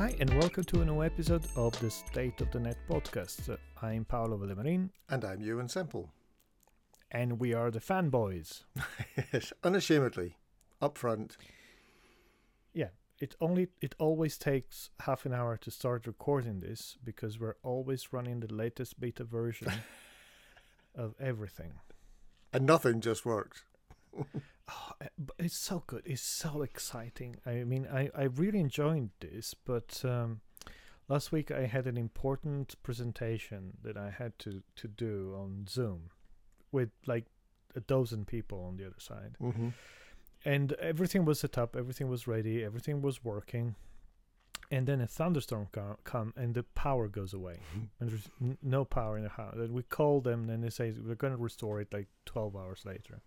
Hi, and welcome to a new episode of the State of the Net podcast. I'm Paolo Valdemarin, And I'm Euan Semple. and we are the fanboys. yes, unashamedly, up front. Yeah, it only it always takes half an hour to start recording this because we're always running the latest beta version of everything. And nothing just works. It's so good. It's so exciting. I mean, I, I really enjoyed this, but um, last week I had an important presentation that I had to, to do on Zoom with like a dozen people on the other side. Mm-hmm. And everything was set up, everything was ready, everything was working. And then a thunderstorm come, come and the power goes away. and there's n- no power in the house. And we call them, and they say we're going to restore it like 12 hours later.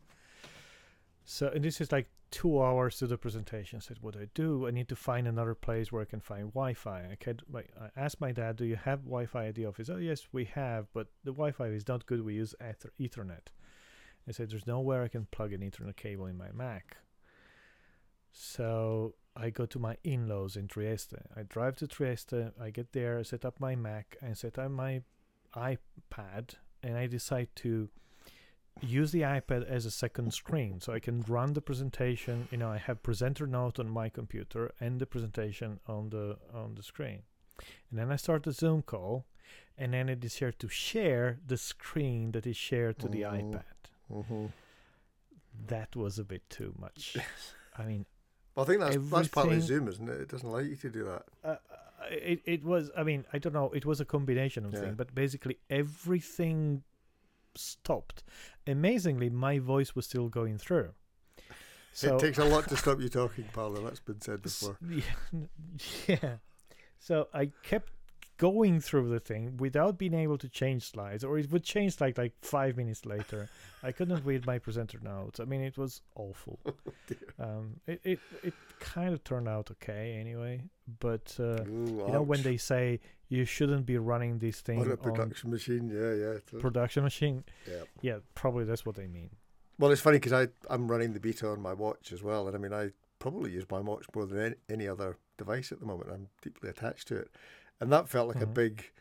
So, and this is like two hours to the presentation. I said, what do I do? I need to find another place where I can find Wi-Fi. I. Like, I asked my dad, "Do you have Wi-Fi at the office?" Oh, yes, we have, but the Wi-Fi is not good. We use ether- Ethernet. I said, "There's nowhere I can plug an Ethernet cable in my Mac." So I go to my in-laws in Trieste. I drive to Trieste. I get there, I set up my Mac, and set up my iPad, and I decide to use the iPad as a second screen, so I can run the presentation. You know, I have presenter note on my computer and the presentation on the on the screen, and then I start the Zoom call, and then it is here to share the screen that is shared to the Mhm. iPad. Mm-hmm. That was a bit too much. I mean, Well, I think that's that's partly Everything- Zoom, isn't it? It doesn't like you to do that. uh, it it was. I mean, I don't know. It was a combination of Yeah. things, but basically everything stopped. Amazingly, my voice was still going through. So it takes a lot to stop you talking, Paolo. That's been said before. Yeah, yeah. So I kept going through the thing without being able to change slides, or it would change like like five minutes later. I couldn't read my presenter notes. I mean, it was awful. dear. Um, it it it kind of turned out okay anyway. But uh, Ooh, you know when they say you shouldn't be running this thing on a on production machine, yeah, yeah. production machine, yeah. yeah, probably that's what they mean. Well, it's funny because I I'm running the beta on my watch as well, and I mean I probably use my watch more than any other device at the moment. I'm deeply attached to it, and that felt like a Mhm. big,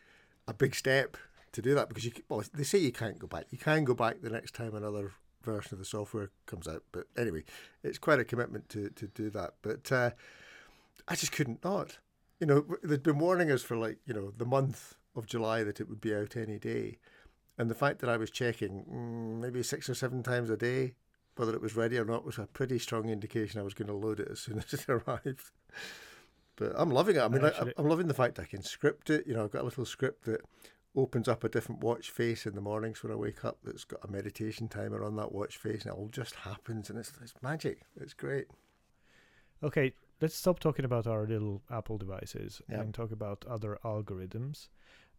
a big step to do that because you well they say you can't go back. You can go back the next time another version of the software comes out, but anyway, it's quite a commitment to to do that. But uh, I just couldn't not. You know, they'd been warning us for like you know the month of July that it would be out any day. And the fact that I was checking mm, maybe six or seven times a day whether it was ready or not was a pretty strong indication I was going to load it as soon as it arrived. But I'm loving it. I mean, I, I'm loving the fact I can script it. You know, I've got a little script that opens up a different watch face in the mornings when I wake up that's got a meditation timer on that watch face and it all just happens and it's, it's magic. It's great. Okay, let's stop talking about our little Apple devices Yeah. and talk about other algorithms.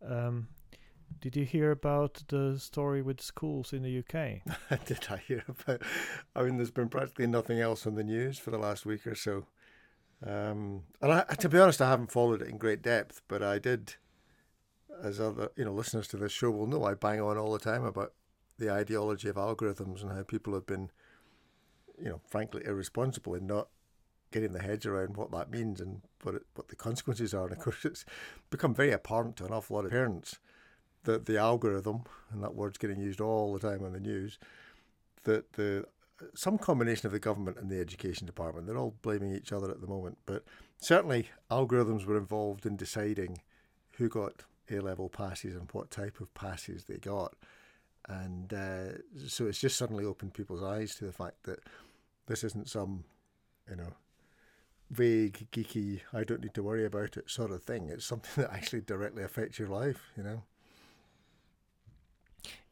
Um, did you hear about the story with schools in the UK? Did I hear about? I mean, there's been practically nothing else on the news for the last week or so. Um, and I, to be honest, I haven't followed it in great depth, but I did, as other you know listeners to this show will know, I bang on all the time about the ideology of algorithms and how people have been, you know, frankly irresponsible in not getting the heads around what that means and what it, what the consequences are. And of course, it's become very apparent to an awful lot of parents that the algorithm, and that word's getting used all the time on the news, that the some combination of the government and the education department, they're all blaming each other at the moment, but certainly algorithms were involved in deciding who got A level passes and what type of passes they got. And uh, so it's just suddenly opened people's eyes to the fact that this isn't some, you know, vague, geeky, I don't need to worry about it sort of thing. It's something that actually directly affects your life, you know.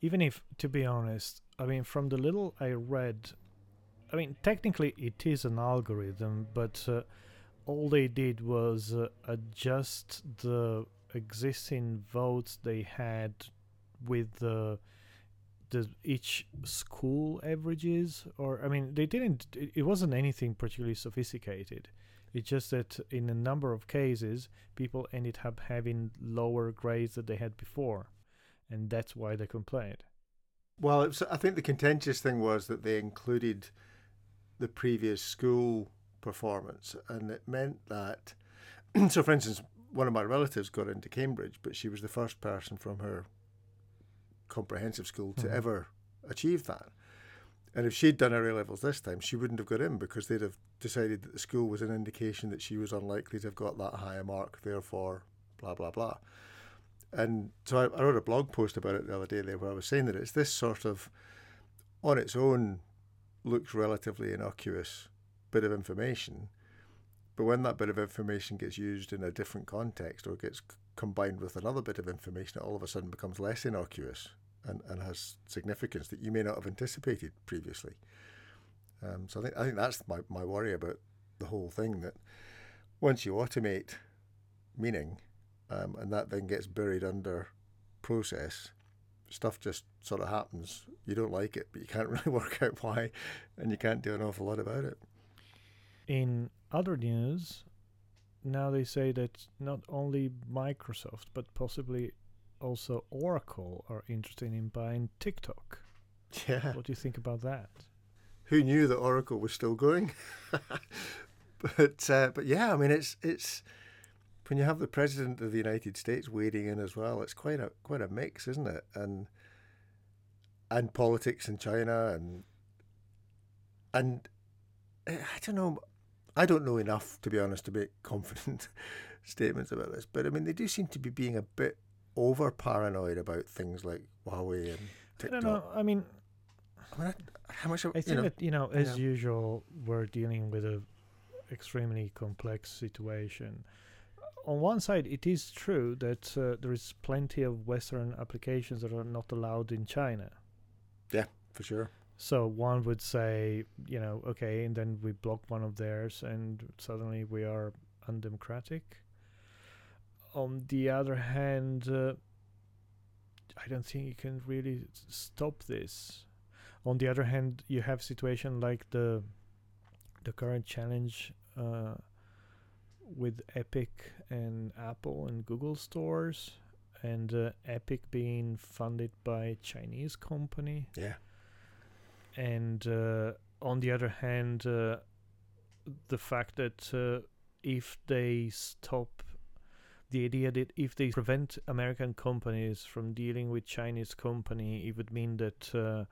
Even if, to be honest, I mean, from the little I read, I mean, technically it is an algorithm, but uh, all they did was uh, adjust the existing votes they had with the the each school averages or i mean they didn't it, it wasn't anything particularly sophisticated. It's just that in a number of cases people ended up having lower grades than they had before and that's why they complained. Well, was, I think the contentious thing was that they included the previous school performance, and it meant that so, for instance, one of my relatives got into Cambridge, but she was the first person from her comprehensive school to Mhm. ever achieve that. And if she'd done her A levels this time, she wouldn't have got in because they'd have decided that the school was an indication that she was unlikely to have got that high a mark, therefore, blah, blah, blah. And so I, I wrote a blog post about it the other day there where I was saying that it's this sort of, on its own, looks relatively innocuous bit of information. But when that bit of information gets used in a different context or gets combined with another bit of information, it all of a sudden becomes less innocuous and, and has significance that you may not have anticipated previously. Um, so I think I think that's my, my worry about the whole thing that once you automate meaning um, and that then gets buried under process, stuff just sort of happens. You don't like it, but you can't really work out why, and you can't do an awful lot about it. In other news, now they say that not only Microsoft but possibly also Oracle are interested in buying TikTok. Yeah. What do you think about that? Who knew that Oracle was still going? but uh, but yeah, I mean it's it's when you have the president of the United States wading in as well, it's quite a quite a mix, isn't it? And and politics in China and and eh, I don't know. I don't know enough to be honest to make confident statements about this, but I mean they do seem to be being a bit over paranoid about things like Huawei and I TikTok. don't know. I mean, I mean, I, how much? I you think know, that you know, as usual, we're dealing with a extremely complex situation. On one side, it is true that uh, there is plenty of Western applications that are not allowed in China. Yeah, for sure. So one would say, you know, okay, and then we block one of theirs, and suddenly we are undemocratic. On the other hand, uh, I don't think you can really stop this. On the other hand, you have situation like the the current challenge uh, with Epic and Apple and Google stores, and uh, Epic being funded by a Chinese company Yeah. and uh, on the other hand, uh, the fact that uh, if they stop the idea that if they prevent American companies from dealing with Chinese company, it would mean that uh,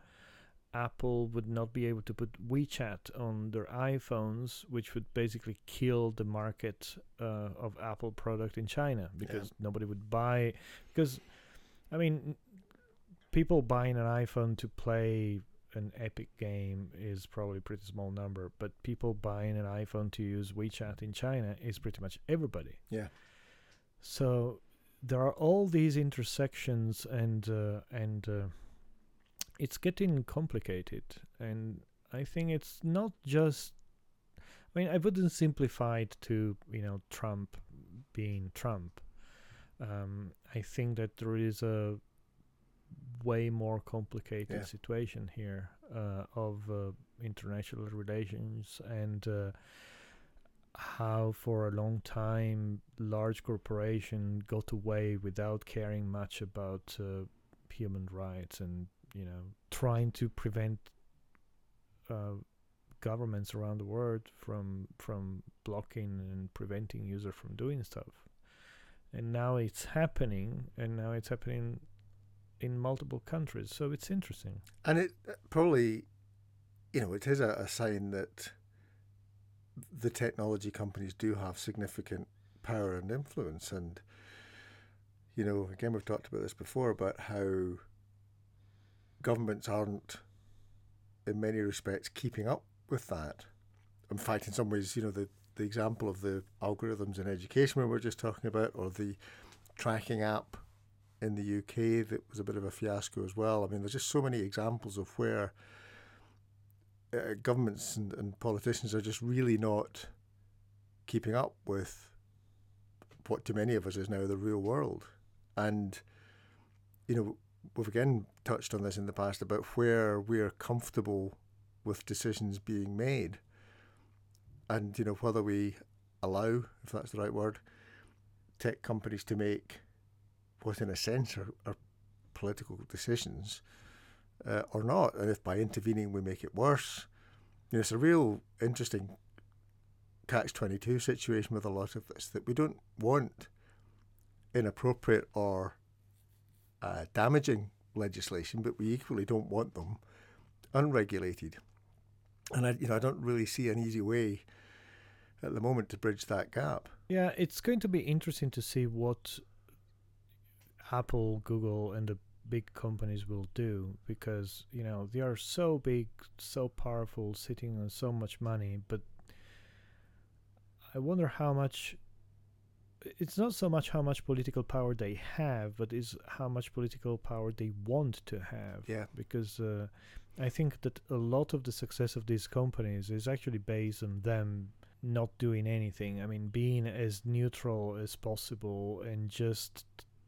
Apple would not be able to put WeChat on their iPhones, which would basically kill the market uh, of Apple product in China because nobody would buy. Because, I mean, people buying an iPhone to play an Epic game is probably a pretty small number, but people buying an iPhone to use WeChat in China is pretty much everybody. Yeah. So there are all these intersections, and uh, and uh, it's getting complicated. And I think it's not just. I mean, I wouldn't simplify it to you know Trump being Trump. Um, I think that there is a way more complicated Yeah. situation here uh, of uh, international relations and uh, how for a long time large corporation got away without caring much about uh, human rights and you know trying to prevent uh, governments around the world from from blocking and preventing user from doing stuff and now it's happening and now it's happening in multiple countries so it's interesting And it uh, probably, you know, it is a, a sign that the technology companies do have significant power and influence. And, you know, again, we've talked about this before about how governments aren't, in many respects, keeping up with that. In fact, in some ways, you know, the, the example of the algorithms in education we were just talking about, or the tracking app in the UK that was a bit of a fiasco as well. I mean, there's just so many examples of where uh, governments and, and politicians are just really not keeping up with what to many of us is now the real world. And, you know, we've again touched on this in the past about where we're comfortable with decisions being made. And, you know, whether we allow, if that's the right word, tech companies to make what in a sense are, are political decisions uh, or not, and if by intervening we make it worse. You know, it's a real interesting catch twenty two situation with a lot of this that we don't want inappropriate or uh, damaging legislation, but we equally don't want them unregulated. And I, you know, I don't really see an easy way at the moment to bridge that gap. Yeah, it's going to be interesting to see what Apple, Google, and the big companies will do because you know they are so big, so powerful, sitting on so much money. But I wonder how much. It's not so much how much political power they have, but is how much political power they want to have. Yeah. Because uh, I think that a lot of the success of these companies is actually based on them not doing anything. I mean, being as neutral as possible and just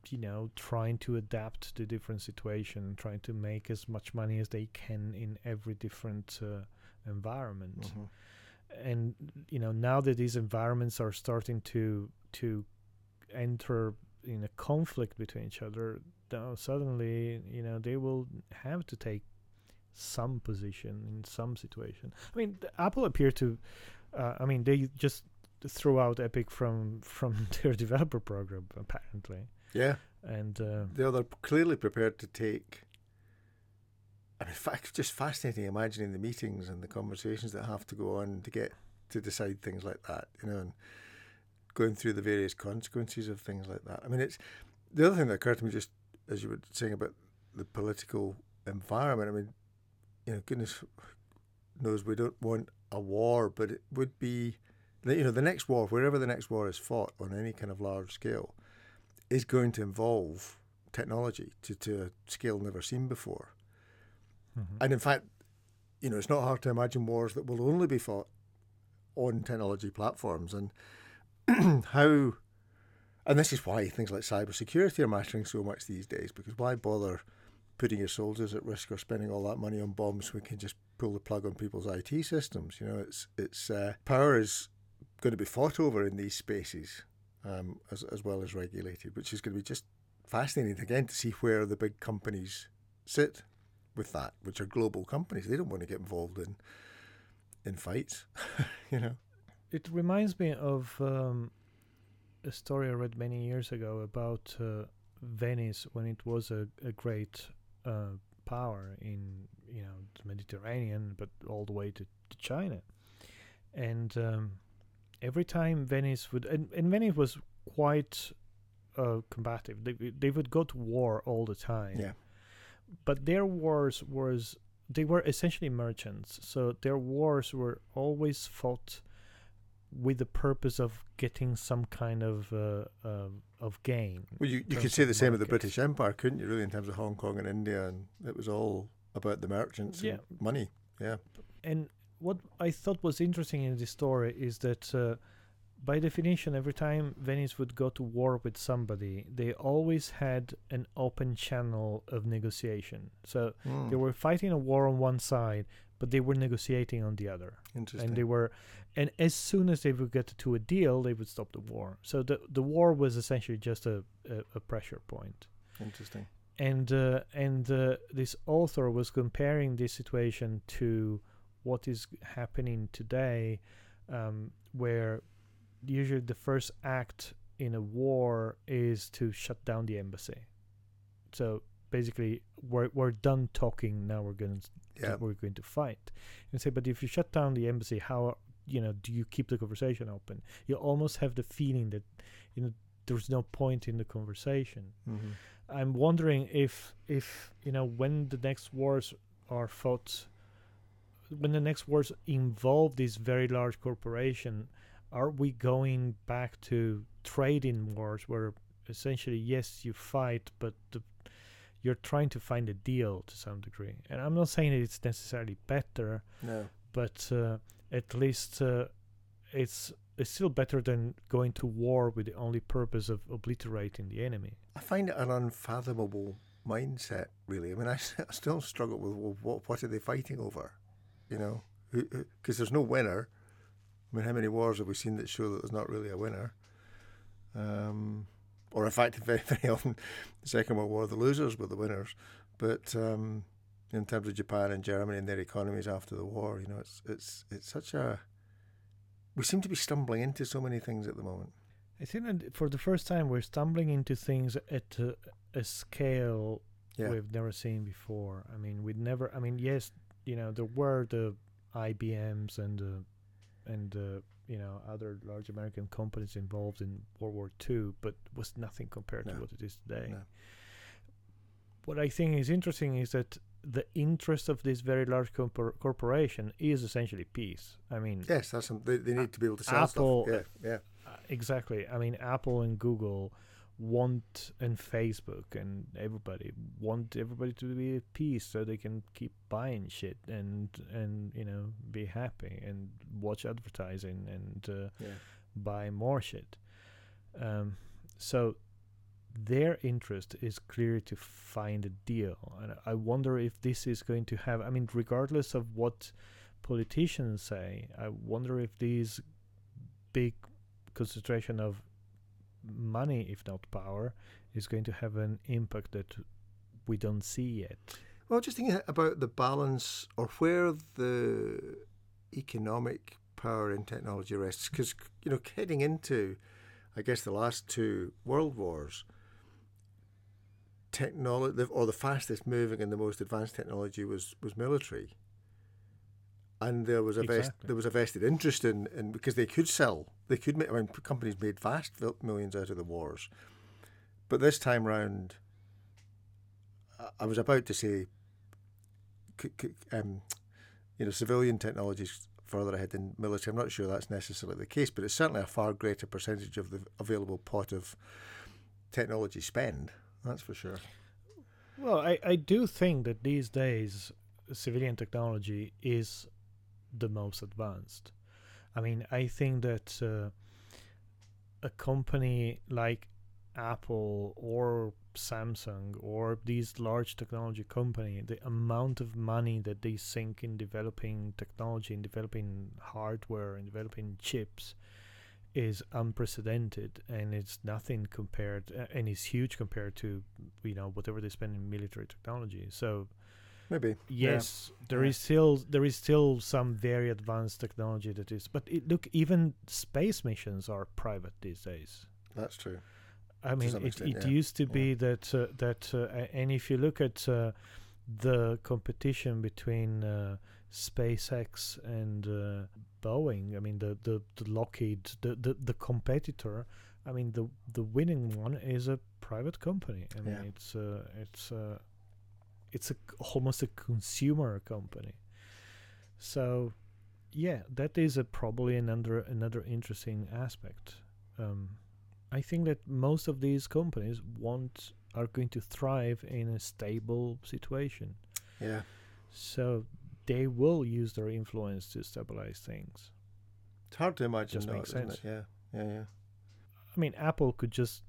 you know trying to adapt to different situation, trying to make as much money as they can in every different uh, environment. Mhm. And you know now that these environments are starting to to enter in a conflict between each other, now suddenly you know they will have to take some position in some situation. I mean, Apple appear to uh, I mean, they just threw out Epic from from their developer program apparently, Yeah, and uh, they're, they're clearly prepared to take. I mean, fa- it's just fascinating imagining the meetings and the conversations that have to go on to get to decide things like that, you know, and going through the various consequences of things like that. I mean, it's the other thing that occurred to me just as you were saying about the political environment. I mean, you know, goodness knows we don't want a war, but it would be, you know, the next war, wherever the next war is fought on any kind of large scale, is going to involve technology to, to a scale never seen before. Mhm. And in fact, you know, it's not hard to imagine wars that will only be fought on technology platforms and how and this is why things like cybersecurity are mattering so much these days, because why bother putting your soldiers at risk or spending all that money on bombs when we can just pull the plug on people's IT systems? You know, it's it's uh, power is going to be fought over in these spaces um, as as well as regulated, which is going to be just fascinating again to see where the big companies sit with that, which are global companies. They don't want to get involved in in fights, you know. it reminds me of um, a story I read many years ago about uh, Venice when it was a, a great uh, power in you know the Mediterranean, but all the way to, to China. And um, every time Venice would, and, and Venice was quite uh, combative. They they would go to war all the time. Yeah. But their wars was they were essentially merchants, so their wars were always fought with the purpose of getting some kind of uh, uh, of gain. Well, you, you could say the same of the. British Empire, couldn't you? Really, in terms of Hong Kong and India, and it was all about the merchants Yeah. and money. Yeah, And what I thought was interesting in this story is that, uh, by definition, every time Venice would go to war with somebody, they always had an open channel of negotiation. So Hmm. they were fighting a war on one side, but they were negotiating on the other. interesting. and they were and as soon as they would get to a deal they would stop the war so the the war was essentially just a a, a pressure point interesting. and uh, and uh, this author was comparing this situation to what is happening today um, where usually the first act in a war is to shut down the embassy. So basically we're, we're done talking. Now we're going to Yeah, we're going to fight. And say but if you shut down the embassy how you know do you keep the conversation open? You almost have the feeling that you know there's no point in the conversation. Hmm i'm wondering if if you know when the next wars are fought when the next wars involve this very large corporation are we going back to trading wars where essentially yes you fight but the, you're trying to find a deal to some degree and i'm not saying that it's necessarily better no, but uh, at least uh, it's it's still better than going to war with the only purpose of obliterating the enemy. I find it an unfathomable mindset. Really, I mean, I still struggle with well, what what are they fighting over? You know, because there's no winner. I mean, how many wars have we seen that show that there's not really a winner? Um, or in fact, very very often, the Second World War, the losers were the winners. But um, in terms of Japan and Germany and their economies after the war, you know, it's it's it's such a we seem to be stumbling into so many things at the moment. I think that for the first time we're stumbling into things at a, a scale Yeah. we've never seen before. I mean, we'd never. I mean, yes, you know, there were the IBMs and the and the you know other large American companies involved in World War II, but was nothing compared to what it is today. No. What I think is interesting is that the interest of this very large corpor- corporation is essentially peace. I mean, Yes, that's some, they, they need to be able to sell Apple- stuff. Yeah, yeah. Uh, exactly. I mean, Apple and Google want, and Facebook and everybody want everybody to be at peace so they can keep buying shit and and you know be happy and watch advertising and uh, Yeah. buy more shit. Um, so their interest is clearly to find a deal, and I wonder if this is going to have. I mean, regardless of what politicians say, I wonder if these big concentration of money, if not power, is going to have an impact that we don't see yet. Well, just thinking about the balance or where the economic power in technology rests, because you know, heading into, I guess, the last two world wars, technology or the fastest moving and the most advanced technology was was military, and there was a vest, Exactly. there was a vested interest in, in because they could sell, they could make. I mean, companies made vast millions out of the wars, but this time round. I- was about to say um, you know, civilian technologies further ahead than military. I'm not sure that's necessarily the case, but it's certainly a far greater percentage of the available pot of technology spend. That's for sure. Well, I, I do think that these days civilian technology is the most advanced. I mean, I think that uh, a company like Apple or Samsung or these large technology company, the amount of money that they sink in developing technology, in developing hardware, in developing chips, is unprecedented, and it's nothing compared, uh, and is huge compared to you know whatever they spend in military technology. So Maybe. Yeah. yes, there Yeah. is still there is still some very advanced technology that is, but it, look, even space missions are private these days. That's true. I mean, it, extent, it yeah. used to Yeah. be that uh, that, uh, and if you look at uh, the competition between uh, SpaceX and uh, Boeing, I mean the the, the Lockheed, the, the the competitor, I mean the the winning one is a private company. I mean Yeah. it's uh, it's uh, it's a almost a consumer company. So, yeah, that is a probably another another interesting aspect. Um, I think that most of these companies want are going to thrive in a stable situation. Yeah. So they will use their influence to stabilize things. It's hard to imagine Just makes sense. it? Yeah. Yeah. Yeah. I mean, Apple could just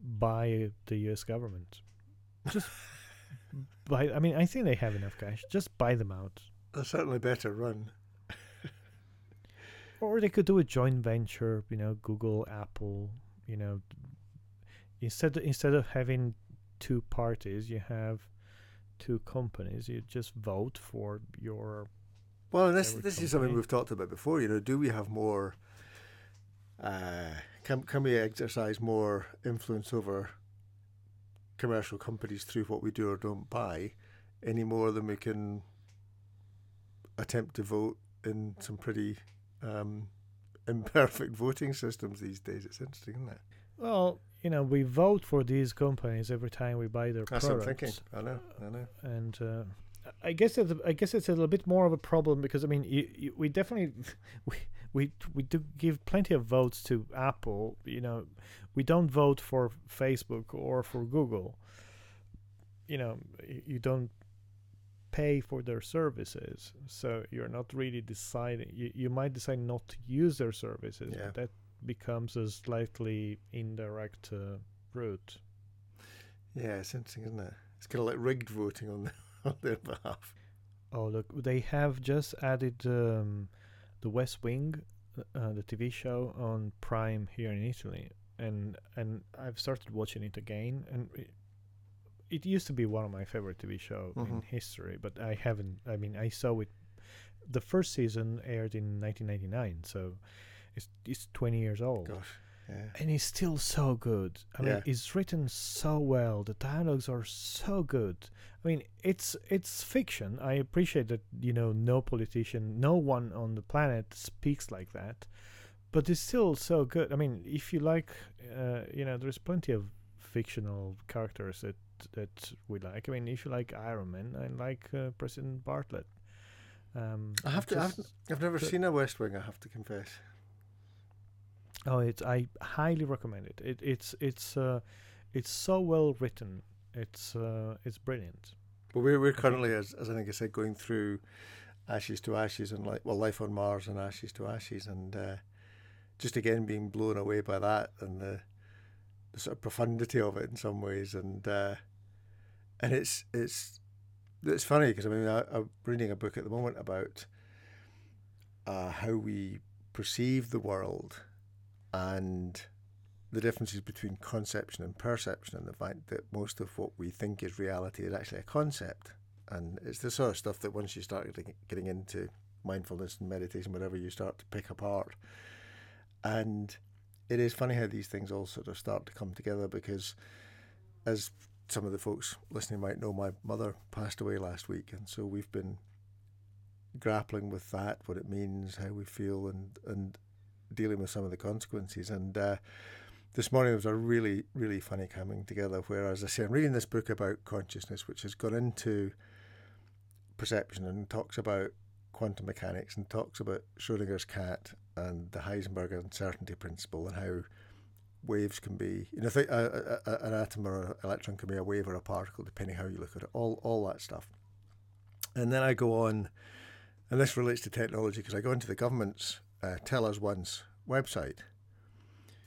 buy the U.S. government. Just buy. I mean, I think they have enough cash. Just buy them out, They're certainly better run. or they could do a joint venture. You know, Google, Apple. You know, instead instead of having two parties, you have two companies. You just vote for your Well, and this this is something company. we've talked about before. You know, do we have more? Uh, can can we exercise more influence over commercial companies through what we do or don't buy, any more than we can attempt to vote in some pretty um, imperfect voting systems these days? It's interesting, isn't it? well. You know, we vote for these companies every time we buy their That's what I'm products. thinking. I know. I know. and uh, I guess it's, I guess it's a little bit more of a problem because I mean you, you, we definitely we, we we do give plenty of votes to Apple. You know, we don't vote for Facebook or for Google. You know, you don't pay for their services, so you're not really deciding. You you might decide not to use their services, Yeah. but that becomes a slightly indirect uh, route. Yeah, it's interesting, isn't it? It's kind of like rigged voting on, on their behalf. Oh look, they have just added um, the West Wing, uh, the TV show on Prime here in Italy, and and I've started watching it again, and it, it used to be one of my favorite TV show in Mhm. history, but I haven't. I mean, I saw it the first season aired in 1999, so it's it's 20 years old. Gosh. Yeah. and it's still so good. I mean, Yeah. it's written so well. The dialogues are so good. I mean, it's it's fiction. I appreciate that you know no politician, no one on the planet speaks like that, but it's still so good. I mean, if you like, uh, you know, there's plenty of fictional characters that that we like. I mean, if you like Iron Man, I like uh, President Bartlet. Um, I have to. I've, I've never seen a West Wing. I have to confess. Oh, it's I highly recommend it. It it's it's uh, it's so well written. It's uh, it's brilliant. But we're we're currently, as, as I think I said, going through Ashes to Ashes and like well, Life on Mars and Ashes to Ashes, and uh, just again being blown away by that and the, the sort of profundity of it in some ways, and uh, and it's it's it's funny because I mean I, I'm reading a book at the moment about uh, how we perceive the world and the differences between conception and perception and the fact that most of what we think is reality is actually a concept. And it's the sort of stuff that once you start getting, into mindfulness and meditation whatever you start to pick apart. And it is funny how these things all sort of start to come together because as some of the folks listening might know my mother passed away last week. And so we've been grappling with that what it means how we feel and and dealing with some of the consequences and uh, this morning was a really, really funny coming together where, as I say, I'm reading this book about consciousness, which has gone into perception and talks about quantum mechanics and talks about Schrodinger's cat and the Heisenberg uncertainty principle and how waves can be, you know, th- a, a, a, an atom or an electron can be a wave or a particle, depending how you look at it, all, all that stuff. And then I go on, and this relates to technology because I go into the government's uh, Tell Us Once website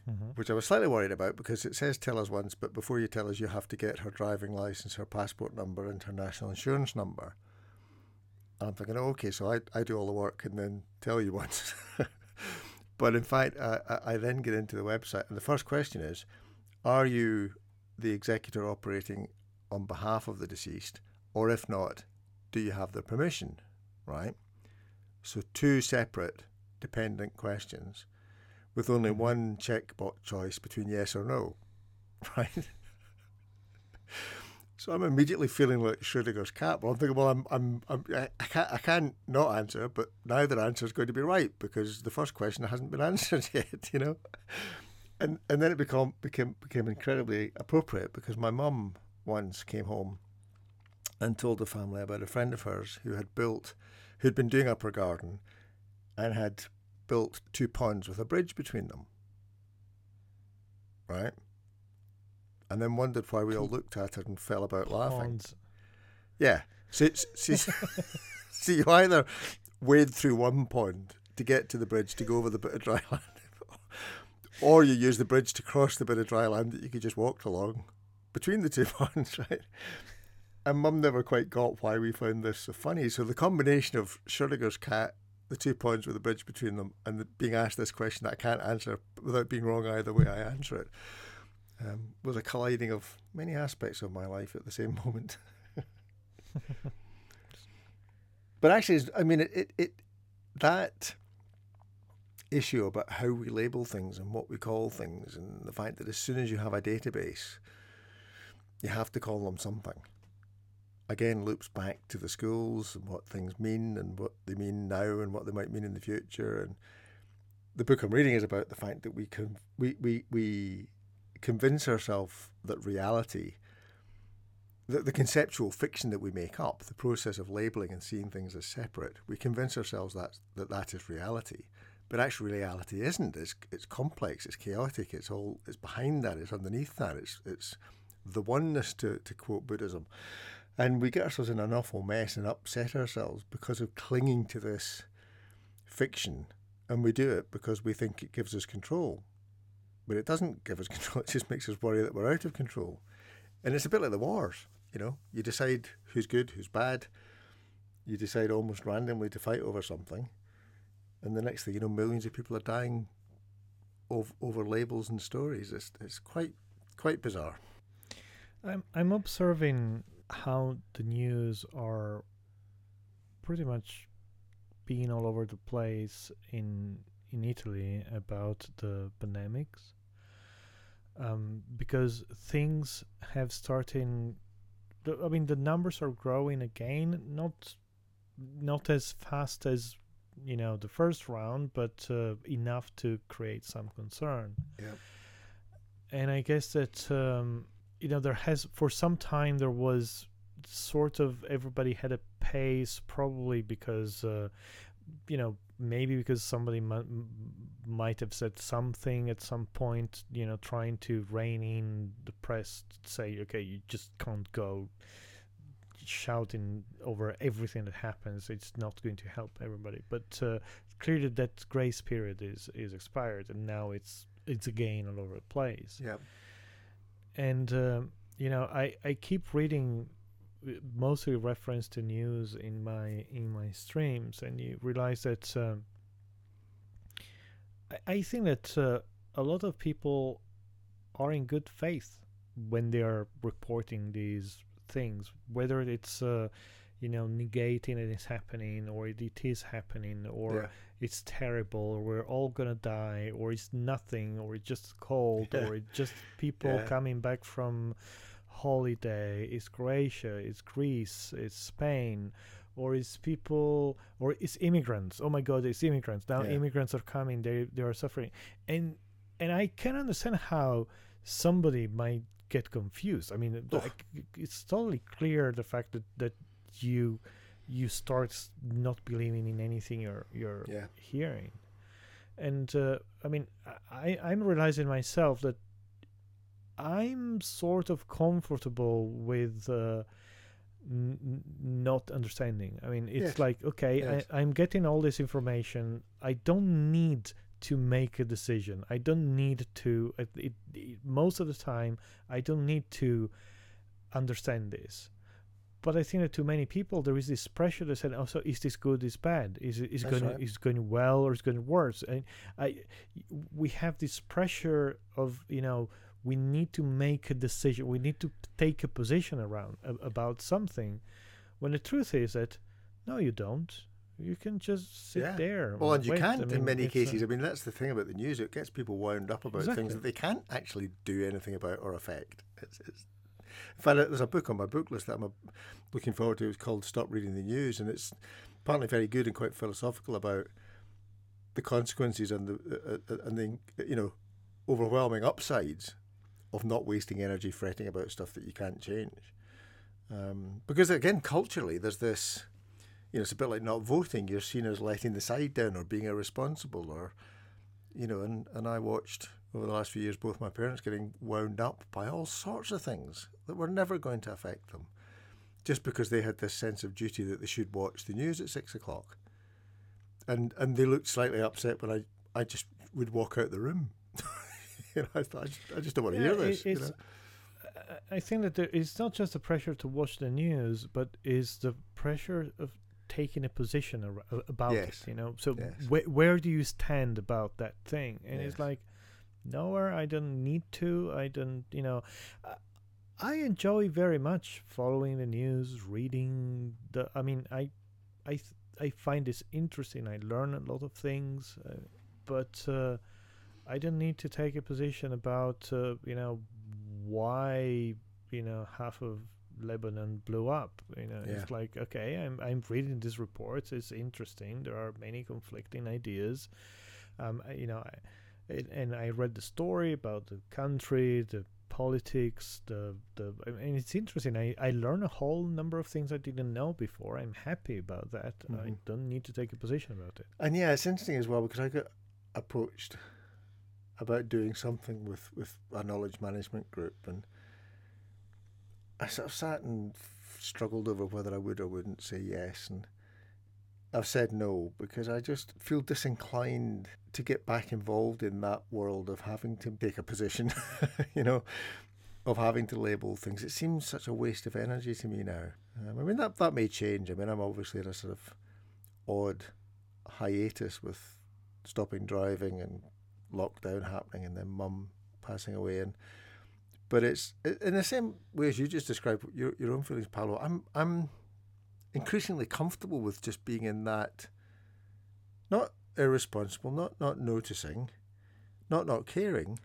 Mm-hmm. which I was slightly worried about because it says tell us once, but before you tell us, you have to get her driving license, her passport number, and her national insurance number. And I'm thinking, oh, okay, so I, I do all the work and then tell you once. but in fact, I, I- then get into the website, and the first question is Are you the executor operating on behalf of the deceased? Or if not, do you have their permission? Right? So, two separate dependent questions with only Mhm. one checkbox choice between yes or no, right? so I'm immediately feeling like Schrodinger's cat. But I'm thinking, well, I'm, I'm, I'm I I can't, I can't not answer, but neither answer is going to be right because the first question hasn't been answered yet, you know. And and then it become became became incredibly appropriate because my mum once came home and told the family about a friend of hers who had built, who'd been doing up her garden, and had built two ponds with a bridge between them. Right? And then wondered why we all looked at it and fell about laughing. Ponds. Yeah. So, it's, see, see, you either wade through one pond to get to the bridge to go over the bit of dry land, or you use the bridge to cross the bit of dry land that you could just walk along between the two ponds, right? And Mum never quite got why we found this so funny. So the combination of Schrodinger's cat, the two points with a bridge between them, and the, being asked this question that I can't answer without being wrong either way I answer it, um, was a colliding of many aspects of my life at the same moment. but actually, I mean, it, it, it that issue about how we label things and what we call things, and the fact that as soon as you have a database, you have to call them something. Again, loops back to the schools and what things mean and what they mean now and what they might mean in the future. And the book I'm reading is about the fact that we can we we, we convince ourselves that reality, that the conceptual fiction that we make up, the process of labeling and seeing things as separate, we convince ourselves that that, that is reality. But actually, reality isn't. It's it's complex. It's chaotic. It's all. It's behind that. It's underneath that. It's it's the oneness to to quote Buddhism, and we get ourselves in an awful mess and upset ourselves because of clinging to this fiction, and we do it because we think it gives us control, but it doesn't give us control. It just makes us worry that we're out of control, and it's a bit like the wars. You know, you decide who's good, who's bad. You decide almost randomly to fight over something, and the next thing you know, millions of people are dying over, over labels and stories. It's it's quite quite bizarre. I'm I'm observing how the news are pretty much being all over the place in in Italy about the pandemics um, because things have started. I mean, the numbers are growing again, not not as fast as you know the first round, but uh, enough to create some concern. Yeah. And I guess that um, you know there has for some time there was sort of everybody had a pace, probably because uh, you know maybe because somebody m- might have said something at some point, you know, trying to rein in the press, say, okay, you just can't go shouting over everything that happens. It's not going to help everybody. But uh, clearly, that grace period is is expired, and now it's it's again all over the place. Yeah. And um, you know, I I keep reading uh, mostly reference to news in my in my streams, and you realize that um, I, I think that uh, a lot of people are in good faith when they are reporting these things, whether it's uh, you know negating it's happening or it, it is happening or yeah. it's terrible or we're all gonna die or it's nothing or it's just cold Yeah. or it's just people Yeah. coming back from holiday it's croatia it's greece it's spain or it's people or it's immigrants oh my god it's immigrants now immigrants are coming they they are suffering and and i can understand how somebody might get confused i mean like, it's totally clear the fact that that you you start not believing in anything you're you're Yeah. hearing and uh, i mean i i'm realizing myself that i'm sort of comfortable with uh, n- not understanding i mean it's Yes. like okay Yes. I, i'm getting all this information i don't need to make a decision i don't need to it, it, it, most of the time i don't need to understand this but I think that to many people there is this pressure that said, "Oh, so is this good? Is bad? Is it is That's going right. is going well or is going worse?" And I, we have this pressure of you know we need to make a decision, we need to take a position around a, about something, when the truth is that no, you don't. You can just sit Yeah. there. Well, and you wait. I can't mean, in many cases. I mean, that's the thing about the news; it gets people wound up about Exactly. things that they can't actually do anything about or affect. It's, it's, in fact, there's a book on my book list that I'm uh, looking forward to. It's called "Stop Reading the News," and it's apparently very good and quite philosophical about the consequences and the uh, uh, and the you know overwhelming upsides of not wasting energy fretting about stuff that you can't change. Um, because again, culturally, there's this you know, it's a bit like not voting. You're seen as letting the side down or being irresponsible, or you know. And and I watched over the last few years both my parents getting wound up by all sorts of things that were never going to affect them, just because they had this sense of duty that they should watch the news at six o'clock. And and they looked slightly upset when I I just would walk out the room. you know, I thought I just, I just don't want to Yeah, hear this. you know? I- think that there, it's not just the pressure to watch the news, but is the pressure of taking a position ar- about Yes. it. You know, so Yes. wh- where do you stand about that thing? And Yes. it's like nowhere. I don't need to. I don't. You know, I- enjoy very much following the news, reading the. I mean, I, I, I find this interesting. I learn a lot of things, uh, but uh, I don't need to take a position about uh, you know why you know half of Lebanon blew up. You know, Yeah. it's like okay, I'm I'm reading these reports. It's interesting. There are many conflicting ideas. Um, you know, I, and, and I read the story about the country, the politics, the the. I mean, it's interesting. I I learn a whole number of things I didn't know before. I'm happy about that. I Mhm. don't need to take a position about it. And yeah, it's interesting as well because I got approached about doing something with, with a knowledge management group, and I sort of sat and struggled over whether I would or wouldn't say yes, and I've said no because I just feel disinclined to get back involved in that world of having to take a position, you know, of having to label things. It seems such a waste of energy to me now. Um, I mean that that may change. I mean I'm obviously in a sort of odd hiatus with stopping driving and lockdown happening and then mum passing away and but it's in the same way as you just described your your own feelings Paolo I'm I'm increasingly comfortable with just being in that not irresponsible, not not noticing, not not caring,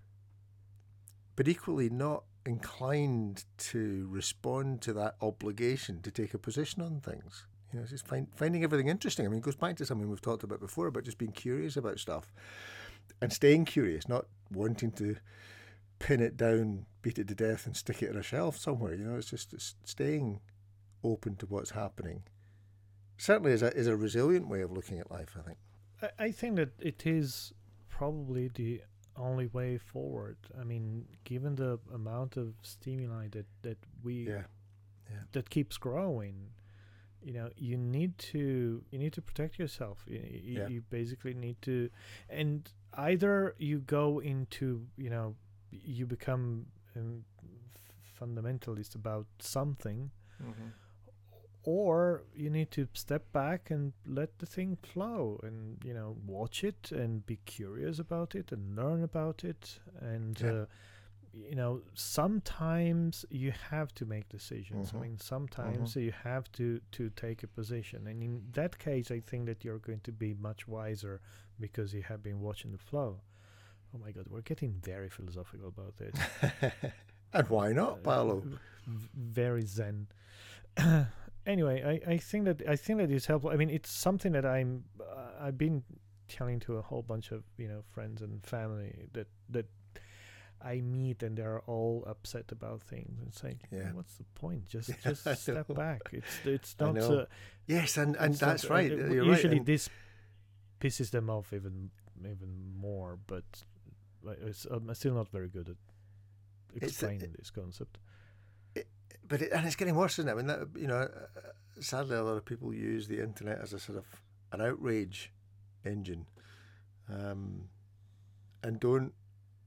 but equally not inclined to respond to that obligation to take a position on things. You know, just find, finding everything interesting. I mean, it goes back to something we've talked about before about just being curious about stuff and staying curious, not wanting to pin it down, beat it to death, and stick it on a shelf somewhere. You know, it's just it's staying open to what's happening. Certainly, is a is a resilient way of looking at life. I think. I, I think that it is probably the only way forward. I mean, given the amount of stimuli that that we Yeah. Yeah. that keeps growing, you know, you need to you need to protect yourself. You, you, Yeah. you basically need to, and either you go into you know you become um, fundamentalist about something or you need to step back and let the thing flow and you know watch it and be curious about it and learn about it and Yeah. uh, you know sometimes you have to make decisions Mhm. i mean sometimes you have to to take a position and in that case i think that you're going to be much wiser because you have been watching the flow oh my god we're getting very philosophical about this and why not, uh, Paolo? v- very zen. anyway, I, I think that I think that is helpful. I mean, it's something that I'm uh, I've been telling to a whole bunch of you know friends and family that that I meet and they're all upset about things. It's like, Yeah. what's the point? Just Yeah, just step back. It's it's not. Uh, Yes, and, and it's not- that's uh, right. uh, You're usually right. this pisses them off even even more, but it's, I'm still not very good at the- explaining this concept. But it, and it's getting worse, isn't it? I mean, that, you know, sadly, a lot of people use the internet as a sort of an outrage engine, um, and don't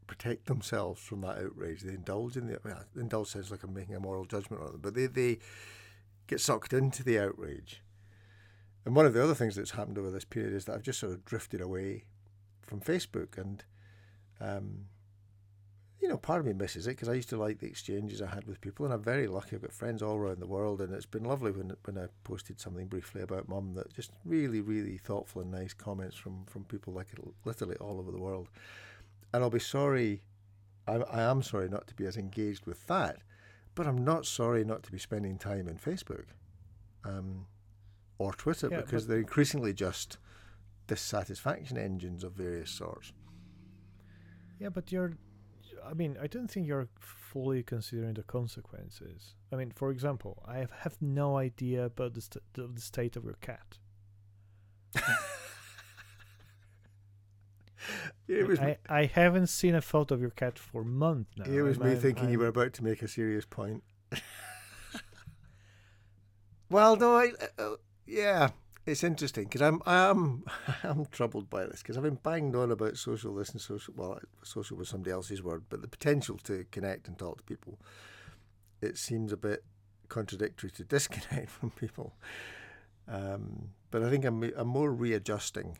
protect themselves from that outrage. They indulge in the well, indulge sounds like I'm making a moral judgment on them, but they they get sucked into the outrage. And one of the other things that's happened over this period is that I've just sort of drifted away from Facebook and. Um, you know, part of me misses it because I used to like the exchanges I had with people, and I'm very lucky. I've got friends all around the world, and it's been lovely when when I posted something briefly about mum that just really, really thoughtful and nice comments from from people like literally all over the world. And I'll be sorry, I, I am sorry not to be as engaged with that, but I'm not sorry not to be spending time in Facebook, um, or Twitter Yeah, because they're increasingly just dissatisfaction engines of various sorts. Yeah, but you're. I mean, I don't think you're fully considering the consequences. I mean, for example, I have, have no idea about the, st- the state of your cat. It was I, I haven't seen a photo of your cat for months now. It was me I'm- thinking you I'm- were about to make a serious point. well, no, I, uh, yeah, it's interesting because I'm, I am, I'm troubled by this because I've been banged on about social this and social. Well, social was somebody else's word, but the potential to connect and talk to people, it seems a bit contradictory to disconnect from people. Um, but I think I'm, I'm more readjusting.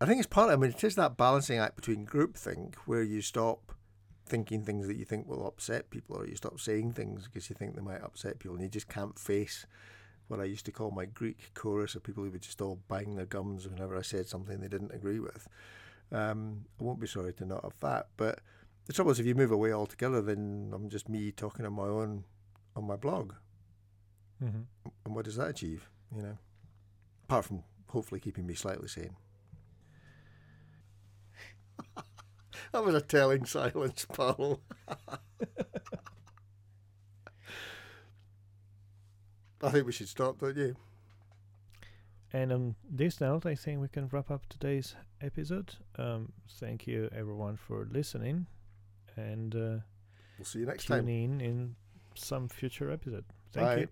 I think it's part. I mean, it is that balancing act between groupthink, where you stop thinking things that you think will upset people, or you stop saying things because you think they might upset people, and you just can't face what I used to call my Greek chorus of people who would just all bang their gums whenever I said something they didn't agree with. Um, I won't be sorry to not have that, but the trouble is, if you move away altogether, then I'm just me talking on my own on my blog, Mhm. and what does that achieve? You know, apart from hopefully keeping me slightly sane. that was a telling silence, Paul. I think we should stop, don't you? And on this note, I think we can wrap up today's episode. Um, thank you, everyone, for listening, and uh, We'll see you next tune time. in in some future episode. Thank Bye. you.